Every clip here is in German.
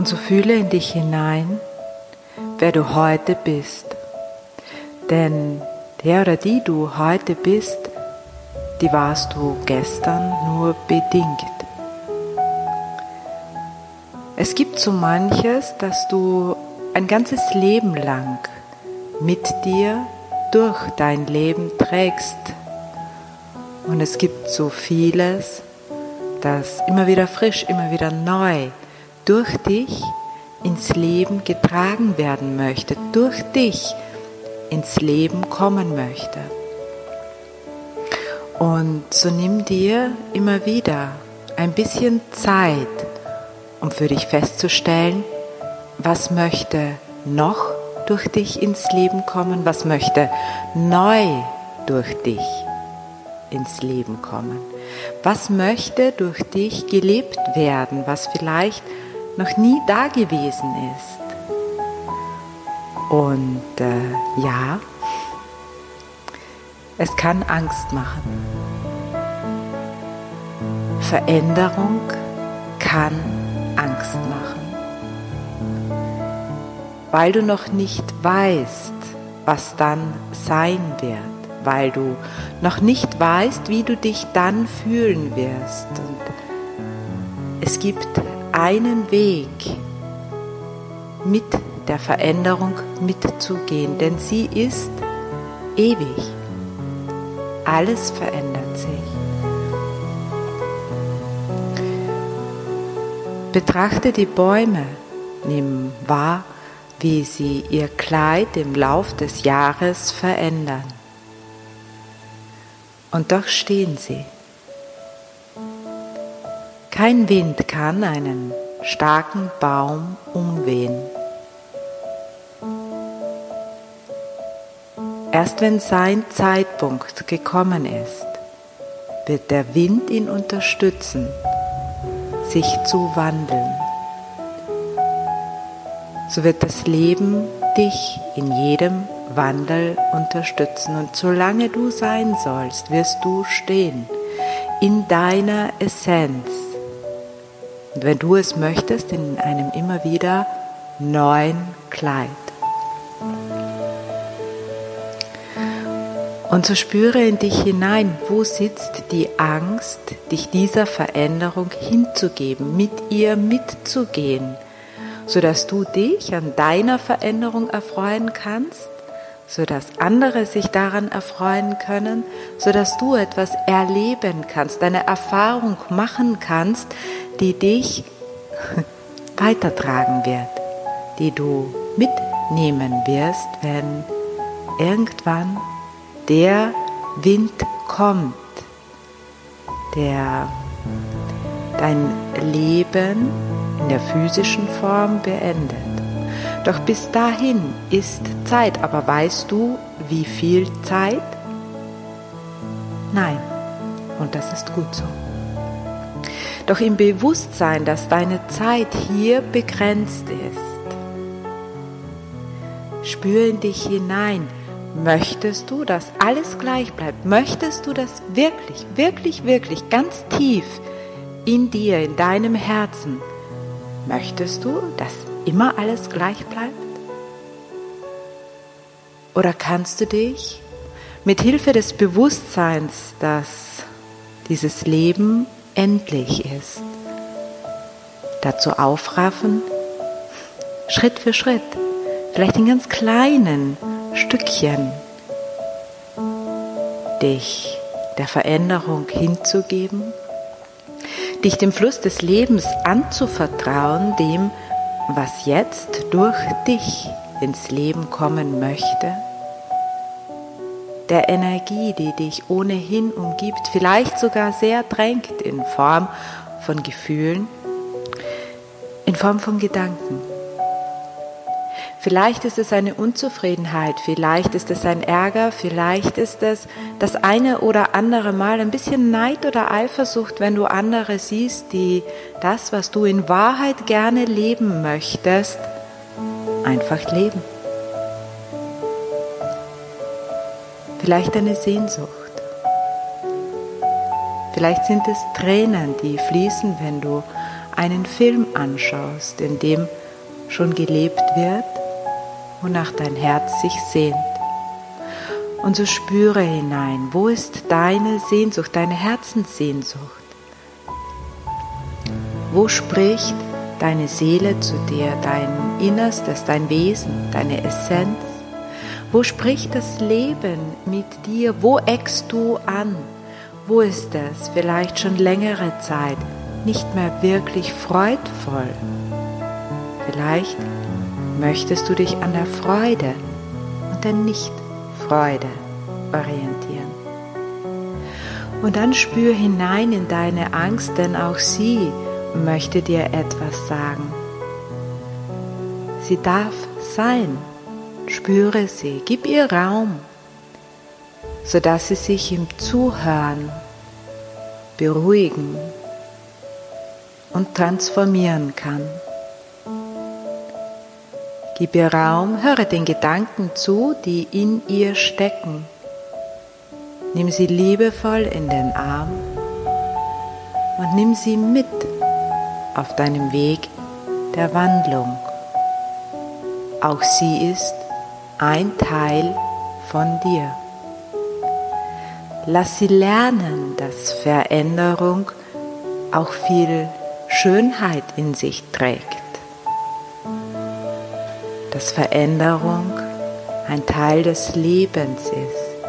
Und so fühle in dich hinein, wer du heute bist. Denn der oder die du heute bist, die warst du gestern nur bedingt. Es gibt so manches, dass du ein ganzes Leben lang mit dir durch dein Leben trägst. Und es gibt so vieles, das immer wieder frisch, immer wieder neu durch dich ins Leben getragen werden möchte, durch dich ins Leben kommen möchte. Und so nimm dir immer wieder ein bisschen Zeit, um für dich festzustellen, was möchte noch durch dich ins Leben kommen, was möchte neu durch dich ins Leben kommen, was möchte durch dich gelebt werden, was vielleicht noch nie da gewesen ist. Und äh, ja, es kann Angst machen. Veränderung kann Angst machen, weil du noch nicht weißt, was dann sein wird, weil du noch nicht weißt, wie du dich dann fühlen wirst. Und es gibt einen Weg, mit der Veränderung mitzugehen, denn sie ist ewig. Alles verändert sich. Betrachte die Bäume, nimm wahr, wie sie ihr Kleid im Lauf des Jahres verändern. Und doch stehen sie. Kein Wind kann einen starken Baum umwehen. Erst wenn sein Zeitpunkt gekommen ist, wird der Wind ihn unterstützen sich zu wandeln. So wird das Leben dich in jedem Wandel unterstützen. Und solange du sein sollst, wirst du stehen in deiner Essenz. Und wenn du es möchtest, in einem immer wieder neuen Kleid. Und so spüre in dich hinein, wo sitzt die Angst, dich dieser Veränderung hinzugeben, mit ihr mitzugehen, sodass du dich an deiner Veränderung erfreuen kannst, sodass andere sich daran erfreuen können, sodass du etwas erleben kannst, eine Erfahrung machen kannst, die dich weitertragen wird, die du mitnehmen wirst, wenn irgendwann der Wind kommt, der dein Leben in der physischen Form beendet. Doch bis dahin ist Zeit, aber weißt du, wie viel Zeit? Nein, und das ist gut so. Doch im Bewusstsein, dass deine Zeit hier begrenzt ist, spür in dich hinein, Möchtest du, dass alles gleich bleibt? Möchtest du das wirklich, wirklich, wirklich ganz tief in dir, in deinem Herzen? Möchtest du, dass immer alles gleich bleibt? Oder kannst du dich mit Hilfe des Bewusstseins, dass dieses Leben endlich ist, dazu aufraffen, Schritt für Schritt, vielleicht in ganz kleinen Stückchen dich der Veränderung hinzugeben, dich dem Fluss des Lebens anzuvertrauen, dem, was jetzt durch dich ins Leben kommen möchte, der Energie, die dich ohnehin umgibt, vielleicht sogar sehr drängt in Form von Gefühlen, in Form von Gedanken. Vielleicht ist es eine Unzufriedenheit, vielleicht ist es ein Ärger, vielleicht ist es das eine oder andere Mal ein bisschen Neid oder Eifersucht, wenn du andere siehst, die das, was du in Wahrheit gerne leben möchtest, einfach leben. Vielleicht eine Sehnsucht. Vielleicht sind es Tränen, die fließen, wenn du einen Film anschaust, in dem schon gelebt wird, wonach dein Herz sich sehnt. Und so spüre hinein, wo ist deine Sehnsucht, deine Herzenssehnsucht? Wo spricht deine Seele zu dir, dein Innerstes, dein Wesen, deine Essenz? Wo spricht das Leben mit dir? Wo eckst du an? Wo ist es vielleicht schon längere Zeit nicht mehr wirklich freudvoll? Vielleicht möchtest du dich an der Freude und der Nicht-Freude orientieren. Und dann spür hinein in deine Angst, denn auch sie möchte dir etwas sagen. Sie darf sein. Spüre sie, gib ihr Raum, sodass sie sich im Zuhören beruhigen und transformieren kann. Gib ihr Raum, höre den Gedanken zu, die in ihr stecken. Nimm sie liebevoll in den Arm und nimm sie mit auf deinem Weg der Wandlung. Auch sie ist ein Teil von dir. Lass sie lernen, dass Veränderung auch viel Schönheit in sich trägt. Dass Veränderung ein Teil des Lebens ist.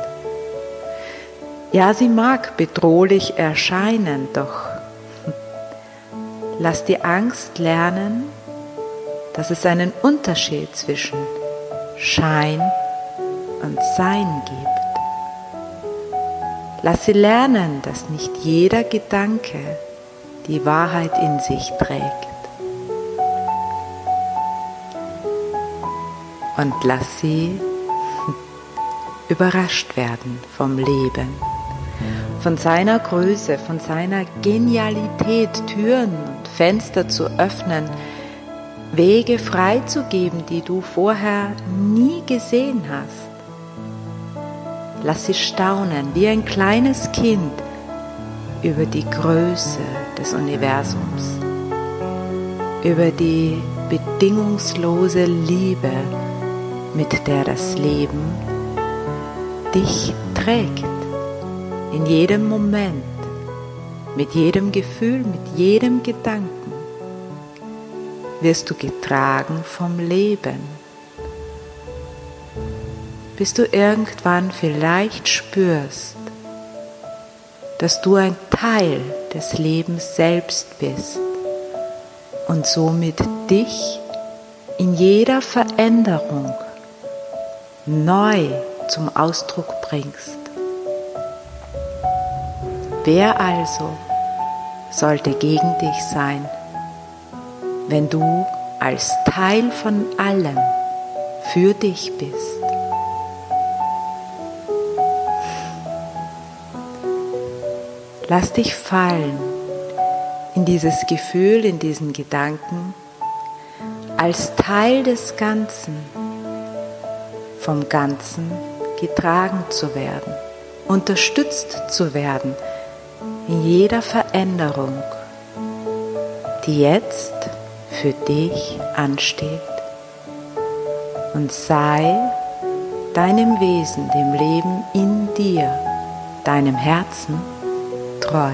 Ja, sie mag bedrohlich erscheinen, doch lass die Angst lernen, dass es einen Unterschied zwischen Schein und Sein gibt. Lass sie lernen, dass nicht jeder Gedanke die Wahrheit in sich trägt. Und lass sie überrascht werden vom Leben, von seiner Größe, von seiner Genialität, Türen und Fenster zu öffnen, Wege freizugeben, die du vorher nie gesehen hast. Lass sie staunen wie ein kleines Kind über die Größe des Universums, über die bedingungslose Liebe, mit der das Leben dich trägt, in jedem Moment, mit jedem Gefühl, mit jedem Gedanken wirst du getragen vom Leben. Bis du irgendwann vielleicht spürst, dass du ein Teil des Lebens selbst bist und somit dich in jeder Veränderung neu zum Ausdruck bringst. Wer also sollte gegen dich sein? wenn du als Teil von allem für dich bist. Lass dich fallen in dieses Gefühl, in diesen Gedanken, als Teil des Ganzen, vom Ganzen getragen zu werden, unterstützt zu werden in jeder Veränderung, die jetzt für dich ansteht und sei deinem Wesen, dem Leben in dir, deinem Herzen treu.